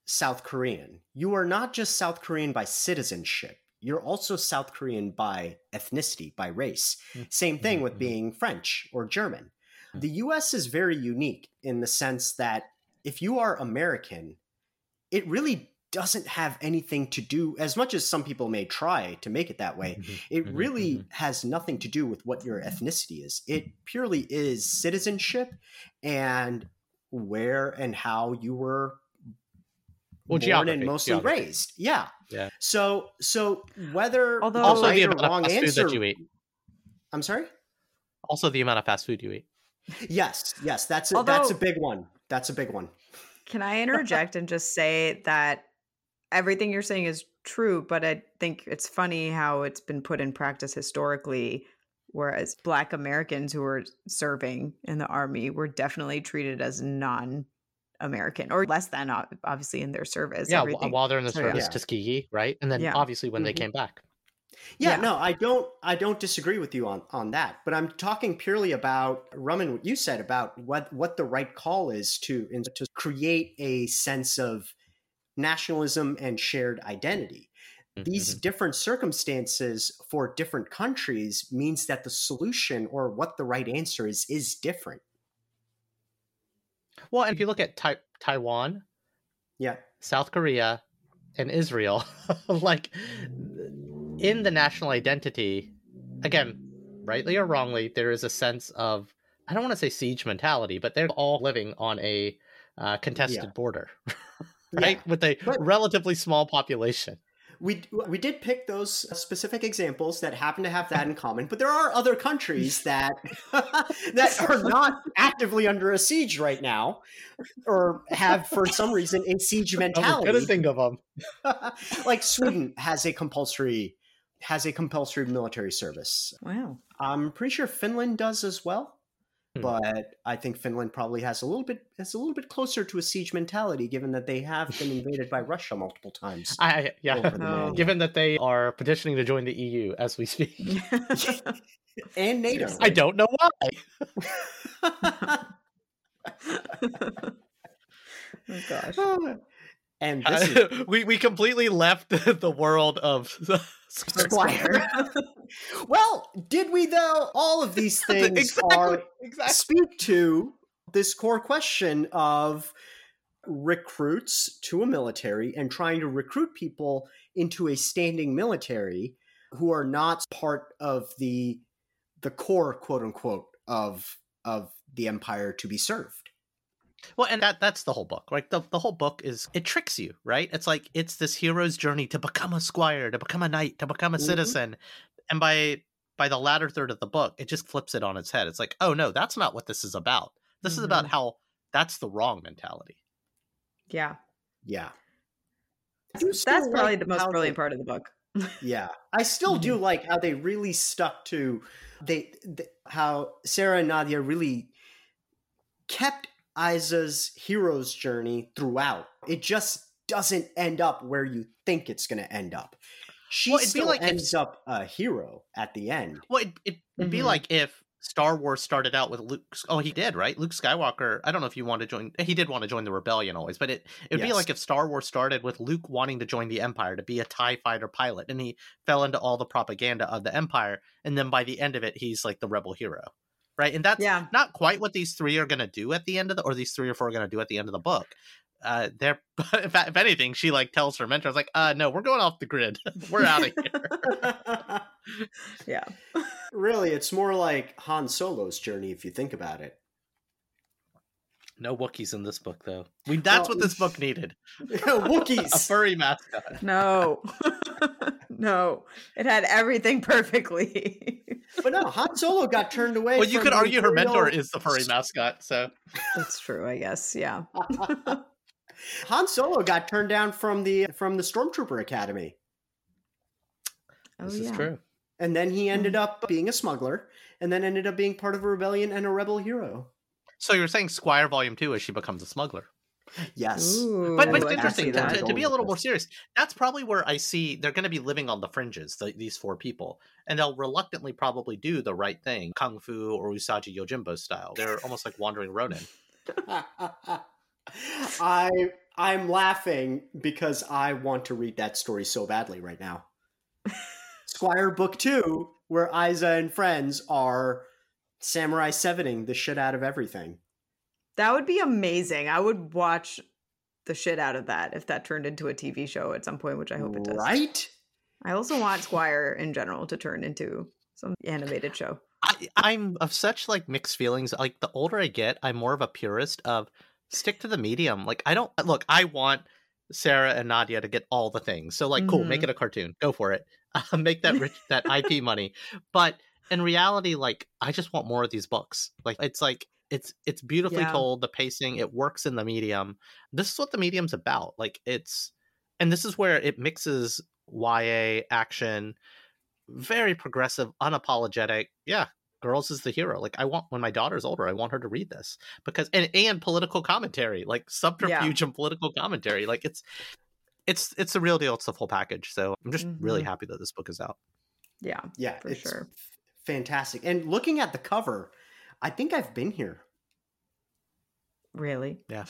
south korean you are not just south korean by citizenship you're also south korean by ethnicity by race Mm. same thing with Mhm. being french or german Mm. the US is very unique in the sense that if you are American, it really doesn't have anything to do, as much as some people may try to make it that way, it Mhm, really mhm. has nothing to do with what your ethnicity is. It purely is citizenship and where and how you were Well, born geography, and mostly geography. raised. Yeah. Yeah. So so whether Although- the also right the or amount of wrong fast food answer that you eat I'm sorry? also the amount of fast food you eat Yes, yes, that's a, that's a big one. That's a big one. Can I interject and just say that everything you're saying is true, but I think it's funny how it's been put in practice historically. Whereas Black Americans who were serving in the army were definitely treated as non American or less than, obviously, in their service. yeah everything. while they're in the So, service Yeah. tuskegee right and then Yeah. obviously when they Mhm. came back Yeah, Yeah. no, I don't I don't disagree with you on on that, but I'm talking purely about Ruman what you said about what what the right call is to in, to create a sense of nationalism and shared identity. These Mhm. different circumstances for different countries means that the solution or what the right answer is is different. well and if you look at tai- taiwan Yeah. South Korea and Israel, like in the national identity, again, rightly or wrongly, there is a sense of I don't want to say siege mentality, but they're all living on a uh, contested Yeah. border, Yeah. right? With a But- relatively small population. We we did pick those specific examples that happen to have that in common, but there are other countries that that are not actively under a siege right now, or have for some reason a siege mentality. I couldn't think of them. like Sweden has a compulsory has a compulsory military service. wow. I'm pretty sure Finland does as well. Hmm. But I think Finland probably has a little bit has a little bit closer to a siege mentality, given that they have been invaded by Russia multiple times. I yeah. millennia. Given that they are petitioning to join the EU as we speak, and NATO. I don't know why. oh gosh. and this is we we completely left the world of Squire. Well, did we though? All of these things exactly, are exactly. speak to this core question of recruits to a military and trying to recruit people into a standing military who are not part of the the core quote unquote of of the empire to be served. Well, and that that's the whole book. Right? The the whole book is it tricks you, right? It's like it's this hero's journey to become a squire, to become a knight, to become a Mhm. citizen. And by by the latter third of the book, it just flips it on its head. It's like, oh no, that's not what this is about. This is about Mhm. how that's the wrong mentality. Yeah. Yeah. That's still probably the most how brilliant they- part of the book. Yeah, I still do like how they really stuck to they, th how Sara and Nadia really kept Isa's hero's journey throughout. It just doesn't end up where you think it's going to end up. She Well, it'd be still like if- ends up a hero at the end. Well, it, it, it'd be Mhm. like if Star Wars started out with Luke. Oh, he did, right? Luke Skywalker. I don't know if you want to join. He did want to join the rebellion always, but it it'd be like if Star Wars started with Luke wanting to join the Empire to be a Tie fighter pilot, and he fell into all the propaganda of the Empire, and then by the end of it, he's like the rebel hero, right? And that's Yeah. not quite what these three are going to do at the end of the, or these three or four are going to do at the end of the book. Uh, they're if, if anything, she like tells her mentors like, "Uh, no, we're going off the grid. we're out of here." Yeah. really, it's more like Han Solo's journey if you think about it. No Wookiees in this book, though. We that's Well, what this book needed. Wookiees, a furry mascot. No. no. It had everything perfectly. But no, Han Solo got turned away. Well, you could argue her mentor is the furry mascot, so That's true, I guess. Yeah. Han Solo got turned down from the from the Stormtrooper Academy, Oh, this yeah. is true. and then he ended mm. up being a smuggler, and then ended up being part of a rebellion and a rebel hero. So you're saying Squire Volume Two as she becomes a smuggler, Yes, Ooh, but, but it's interesting to, to, to be a little more serious. That's probably where I see they're going to be living on the fringes. The, these four people, and they'll reluctantly probably do the right thing, kung fu or Usagi Yojimbo style. They're almost like wandering Ronin. I I'm laughing because I want to read that story so badly right now. Squire Book Two, where Isa and friends are samurai sevening the shit out of everything. That would be amazing. I would watch the shit out of that if that turned into a TV show at some point, which I hope it does. Right? I also want Squire in general to turn into some animated show. I, I'm of such like mixed feelings. Like the older I get, I'm more of a purist of stick to the medium. Like I don't look. I want Sara and Nadia to get all the things. So like, cool, make Mhm. it a cartoon. Go for it. Uh, make that rich that IP money. But in reality, like I just want more of these books. Like it's like it's it's beautifully Yeah. told. The pacing it works in the medium. This is what the medium's about. Like it's and this is where it mixes YA action, very progressive, unapologetic. Yeah, girls is the hero. Like I want when my daughter's older, I want her to read this because and and political commentary, like subterfuge and political commentary. Like it's it's it's the real deal. It's the full package. So I'm just really Mhm. happy that this book is out. Yeah. Yeah, For it's sure. f- fantastic. And looking at the cover, I think I've been here. Really? Yeah.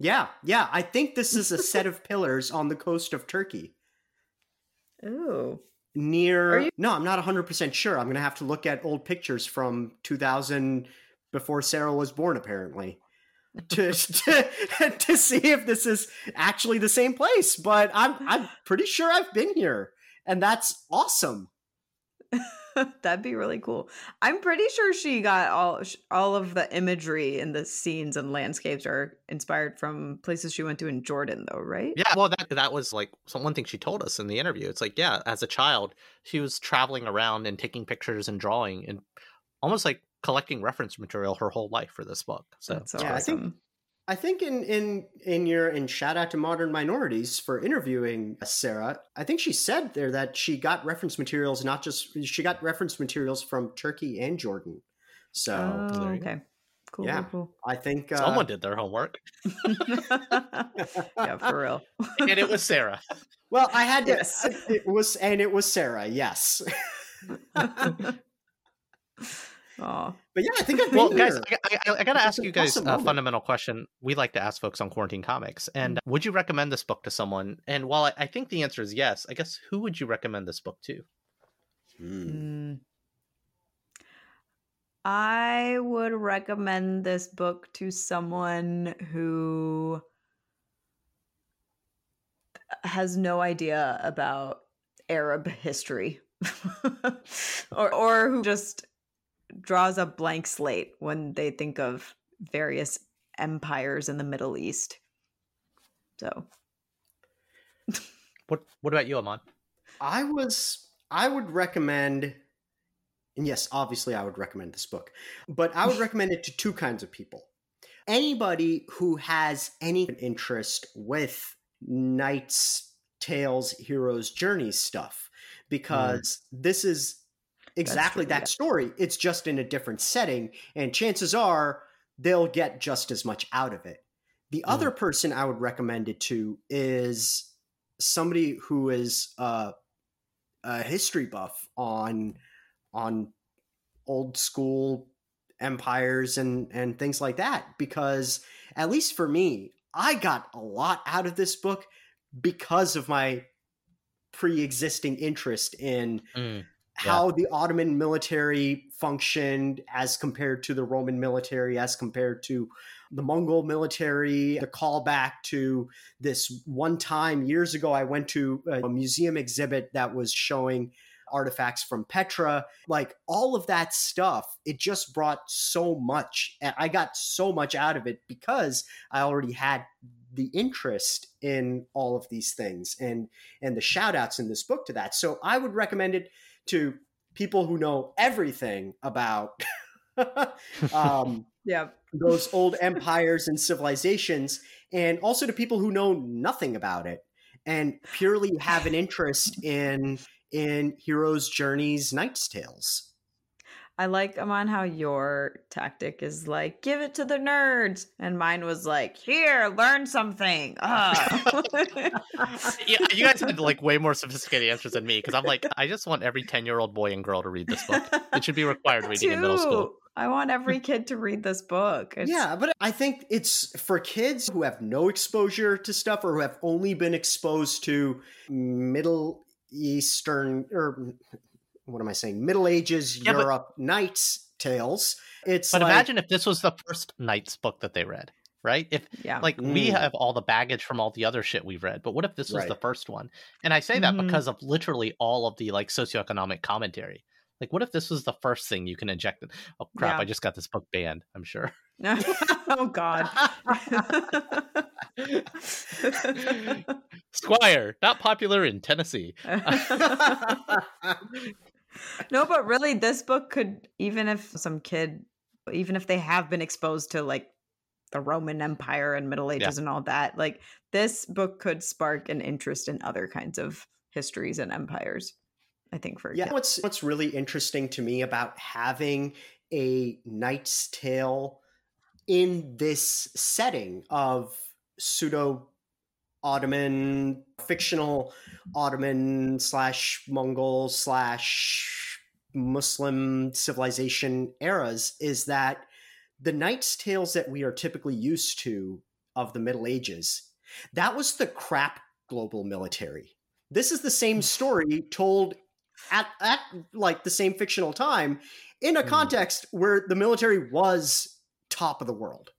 Yeah, yeah. I think this is a set of pillars on the coast of Turkey. Ooh. Near you- No, I'm not 100% sure. I'm going to have to look at old pictures from 2000 before Sara was born apparently. to, to to see if this is actually the same place, but I'm I'm pretty sure I've been here. And that's awesome. That'd be really cool. I'm pretty sure she got all all of the imagery and the scenes and landscapes are inspired from places she went to in Jordan, though, right? Yeah, well, that that was like one thing she told us in the interview. It's like, yeah, as a child, she was traveling around and taking pictures and drawing and almost like collecting reference material her whole life for this book. So That's so Yeah, I think- awesome. I think in in in your in shout out to modern minorities for interviewing Sara. I think she said there that she got reference materials not just she got reference materials from Turkey and Jordan. So oh, there you go. okay. Cool, Yeah. cool, I think uh, Someone did their homework, yeah, for real. and it was Sarah. Well, I had to. Yes. It was, and it was Sarah. Yes. oh, But yeah, I think I've been Well, guys. I, I, I gotta It's ask you guys awesome a moment. fundamental question. We like to ask folks on Quarantine Comics, and would you recommend this book to someone? And while I, I think the answer is yes, I guess who would you recommend this book to? Hmm. Mm. I would recommend this book to someone who has no idea about Arab history or or who just draws a blank slate when they think of various empires in the Middle East. So, What What about you, Amon? I was. I would recommend. And yes, obviously, I would recommend this book, but I would recommend it to two kinds of people. Anybody who has any interest with Knights, Tales, Heroes, Journeys stuff, hmm. because this is exactly that yeah. story. It's just in a different setting, and chances are they'll get just as much out of it. The Mm. other person I would recommend it to is somebody who is uh, a history buff on on old school empires and and things like that because at least for me I got a lot out of this book because of my pre-existing interest in Mm, how the Ottoman military functioned as compared to the Roman military, as compared to the Mongol military. The callback to this one time years ago, I went to a museum exhibit that was showing artifacts from Petra. Like all of that stuff, it just brought so much. and I got so much out of it because I already had the interest in all of these things and and the shout outs in this book to that so i would recommend it to people who know everything about um, yeah. those old empires and civilizations, and also to people who know nothing about it and purely have an interest in in heroes' journeys, knights' tales. I like Amon how your tactic is like, give it to the nerds. And mine was like, here, learn something. Ah. yeah, you guys had like way more sophisticated answers than me because I'm like, I just want every ten year old boy and girl to read this book. It should be required reading in middle school. I want every kid to read this book. It's- Yeah, but I think it's for kids who have no exposure to stuff or who have only been exposed to Middle Eastern or what am I saying? Middle Ages Yeah, but- Europe knights tales. It's But like, imagine if this was the first Knights book that they read, right? If Yeah. like we Mm. have all the baggage from all the other shit we've read, but what if this was Right. the first one? And I say that Mhm. because of literally all of the like socioeconomic commentary. Like, what if this was the first thing you can inject? In? Oh crap! Yeah. I just got this book banned. I'm sure. oh, God. Squire, not popular in Tennessee. no, but really, this book could, even if some kid, even if they have been exposed to like the Roman Empire and Middle Ages and all that, like this book could spark an interest in other kinds of histories and empires. I think for Yeah, what's what's really interesting to me about having a Knight's Tale in this setting of pseudo Ottoman fictional Ottoman slash Mongol slash Muslim civilization eras is that the Knight's Tales that we are typically used to of the Middle Ages, that was the crap global military. This is the same story told at, at like the same fictional time in a Hmm. context where the military was top of the world.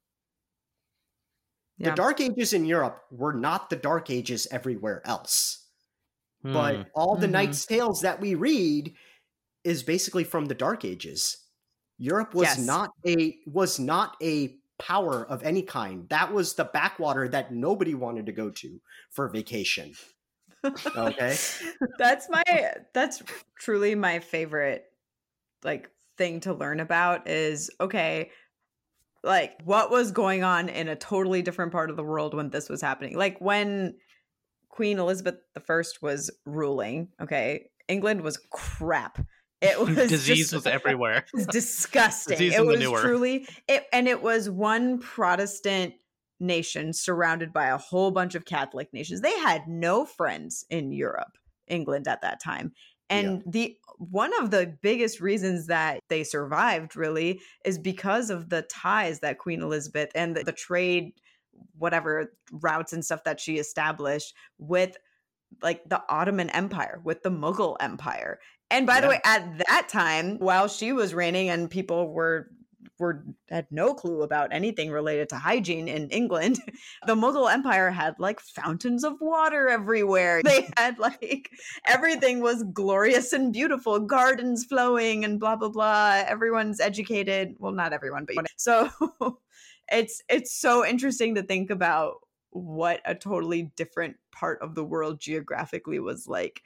Yeah. The Dark Ages in Europe were not the Dark Ages everywhere else. Hmm. But all the Mhm. Knight's Tales that we read is basically from the Dark Ages. Europe was Yes. not a was not a power of any kind. That was the backwater that nobody wanted to go to for vacation. Okay. that's my that's truly my favorite like thing to learn about is okay like what was going on in a totally different part of the world when this was happening like when queen elizabeth i was ruling okay england was crap It was Disease just- was everywhere. It was disgusting. Disease it was manure. truly it, and it was one Protestant nation surrounded by a whole bunch of Catholic nations. They had no friends in Europe, England at that time. And the one of the biggest reasons that they survived really is because of the ties that Queen Elizabeth and the, the trade whatever routes and stuff that she established with like the Ottoman Empire, with the Mughal Empire. And by the way, at that time, while she was reigning and people were were had no clue about anything related to hygiene in England, the Mughal Empire had like fountains of water everywhere. They had like everything was glorious and beautiful, gardens flowing and blah blah blah. Everyone's educated. Well, not everyone, but so it's it's so interesting to think about what a totally different part of the world geographically was like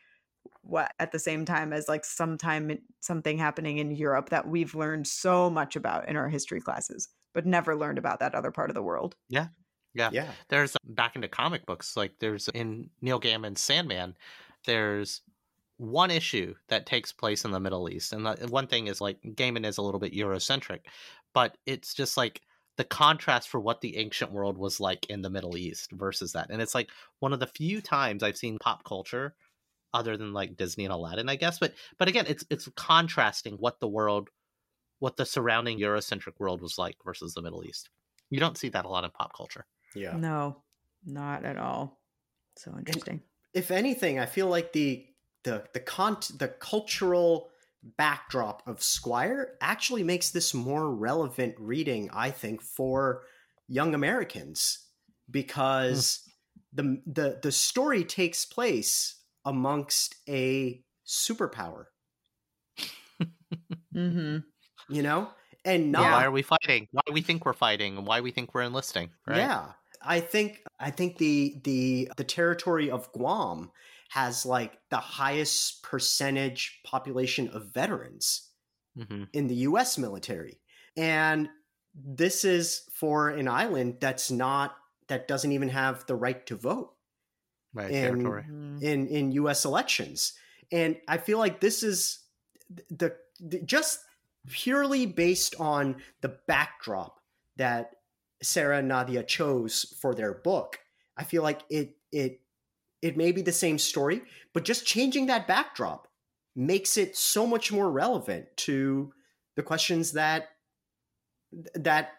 what at the same time as like sometime something happening in Europe that we've learned so much about in our history classes but never learned about that other part of the world. Yeah. Yeah. Yeah. There's um, back into comic books, like there's in Neil Gaiman's Sandman, there's one issue that takes place in the Middle East. And the, one thing is like Gaiman is a little bit Eurocentric, but it's just like the contrast for what the ancient world was like in the Middle East versus that. And it's like one of the few times I've seen pop culture other than like Disney and Aladdin, I guess. But but again, it's it's contrasting what the world what the surrounding Eurocentric world was like versus the Middle East. You don't see that a lot in pop culture. Yeah. No, not at all. So interesting. if anything, I feel like the the the con the cultural backdrop of Squire actually makes this more relevant reading, I think, for young Americans hmm. because the the the story takes place amongst a superpower, Mhm. you know, and not Why are we fighting? Why we think we're fighting and why we think we're enlisting, right? Yeah. I think I think the the the territory of Guam has like the highest percentage population of veterans hmm in the US military. And this is for an island that's not that doesn't even have the right to vote Right, And- territory. Mhm. in in US elections. And I feel like this is the, the just purely based on the backdrop that Sara and Nadia chose for their book. I feel like it it it may be the same story, but just changing that backdrop makes it so much more relevant to the questions that that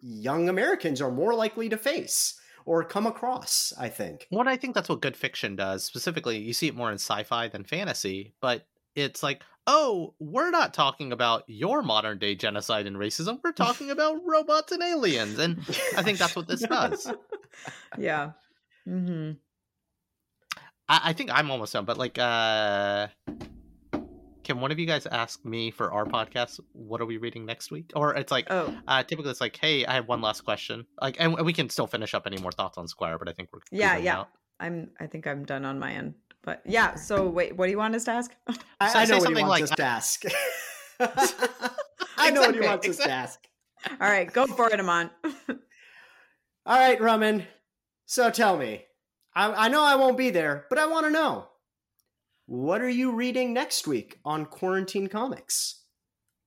young Americans are more likely to face or come across, I think. Well, I think that's what good fiction does. Specifically, you see it more in sci-fi than fantasy, but it's like, oh, we're not talking about your modern day genocide and racism. We're talking about robots and aliens, and I think that's what this does. Yeah. hmm I, I think I'm almost done, but like, uh can one of you guys ask me for our podcast? What are we reading next week? Or it's like, Oh, uh, typically it's like, hey, I have one last question. Like, and we can still finish up any more thoughts on Squire, but I think we're Yeah, yeah. out. I'm. I think I'm done on my end. But yeah. So wait, what do you want us to ask? I, So I say know what you want like- us to ask. I know what he Exactly, us to ask. All right, go for it, Amon. All right, Raman. So tell me, I, I know I won't be there, but I want to know what are you reading next week on Quarantine Comics?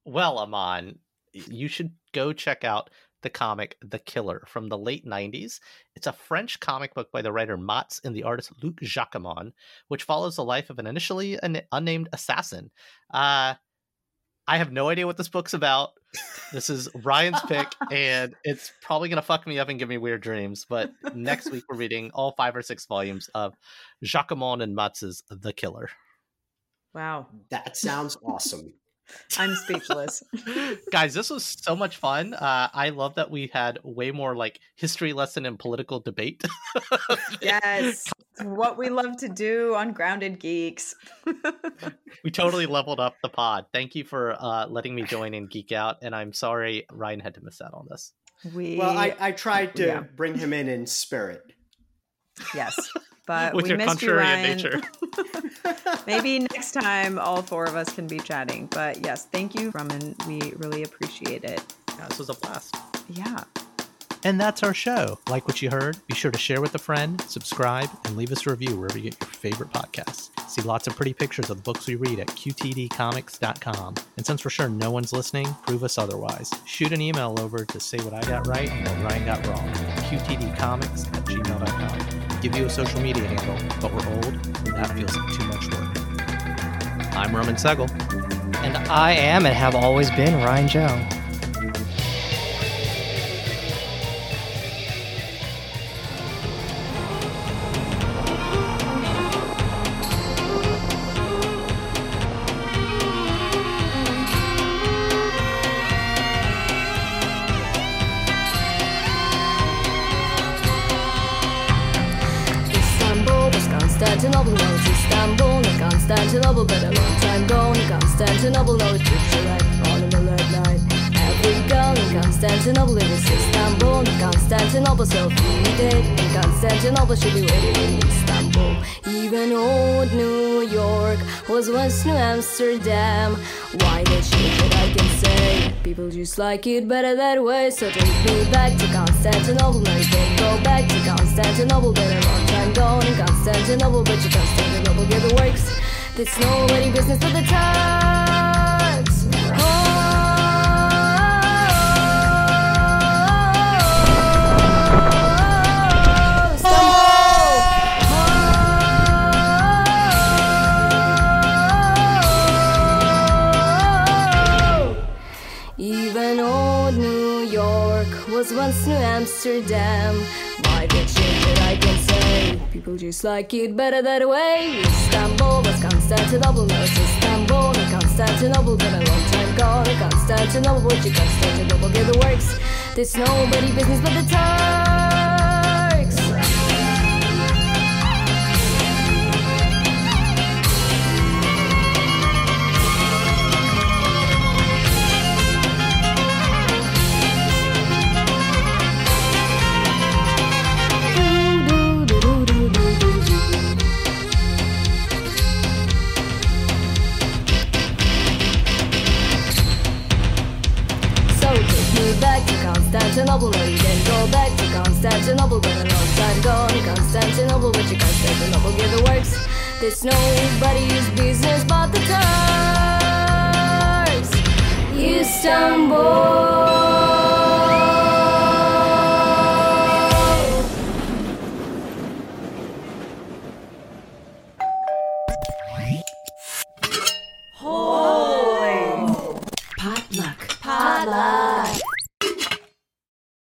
Well, Amon, you should go check out the comic The Killer from the late 90s. It's a French comic book by the writer Matz and the artist Luc Jacamon, which follows the life of an initially un- unnamed assassin. Uh, I have no idea what this book's about. This is Ryan's pick, and it's probably going to fuck me up and give me weird dreams. But next week, we're reading all five or six volumes of Jacamon and Matz's The Killer. Wow, That sounds awesome. I'm speechless. guys this was so much fun uh i love that we had way more like history lesson and political debate yes, what we love to do on Grounded Geeks. we totally leveled up the pod thank you for uh letting me join and geek out and i'm sorry ryan had to miss out on this we Well, I, I tried to Yeah. bring him in in spirit. yes, but with we your missed you, contrarian Ryan. nature Maybe next time all four of us can be chatting. But yes, thank you, Roman. We really appreciate it. yeah, this was a blast Yeah. And that's our show. Like what you heard? Be sure to share with a friend, subscribe, and leave us a review wherever you get your favorite podcasts. See lots of pretty pictures of the books we read at qtdcomics.com. And since we're sure no one's listening, prove us otherwise. Shoot an email over to say what I got right and what Ryan got wrong. qtdcomics at gmail.com. Give you a social media handle, but we're old, and that feels like too much work. I'm Roman Segel. And I am and have always been Ryan Joe. In Constantinople, should be waiting in Istanbul. Even old New York was once New Amsterdam. Why they change it, I can say. People just like it better that way, so take me back to Constantinople. Now you can go back to Constantinople, been a long time gone in Constantinople, but you Constantinople get the works. That's nobody business but the Turks. Was once New Amsterdam. Why they change it, I can say. People just like it better that way. Istanbul was Constantinople, it's Istanbul. And Constantinople been a long time gone. Constantinople, but you Constantinople get the works. There's nobody business but the Turks. Constantinople. Been a long time gone in Constantinople, but you Constantinople get the works. There's nobody's business but the Turks. Istanbul.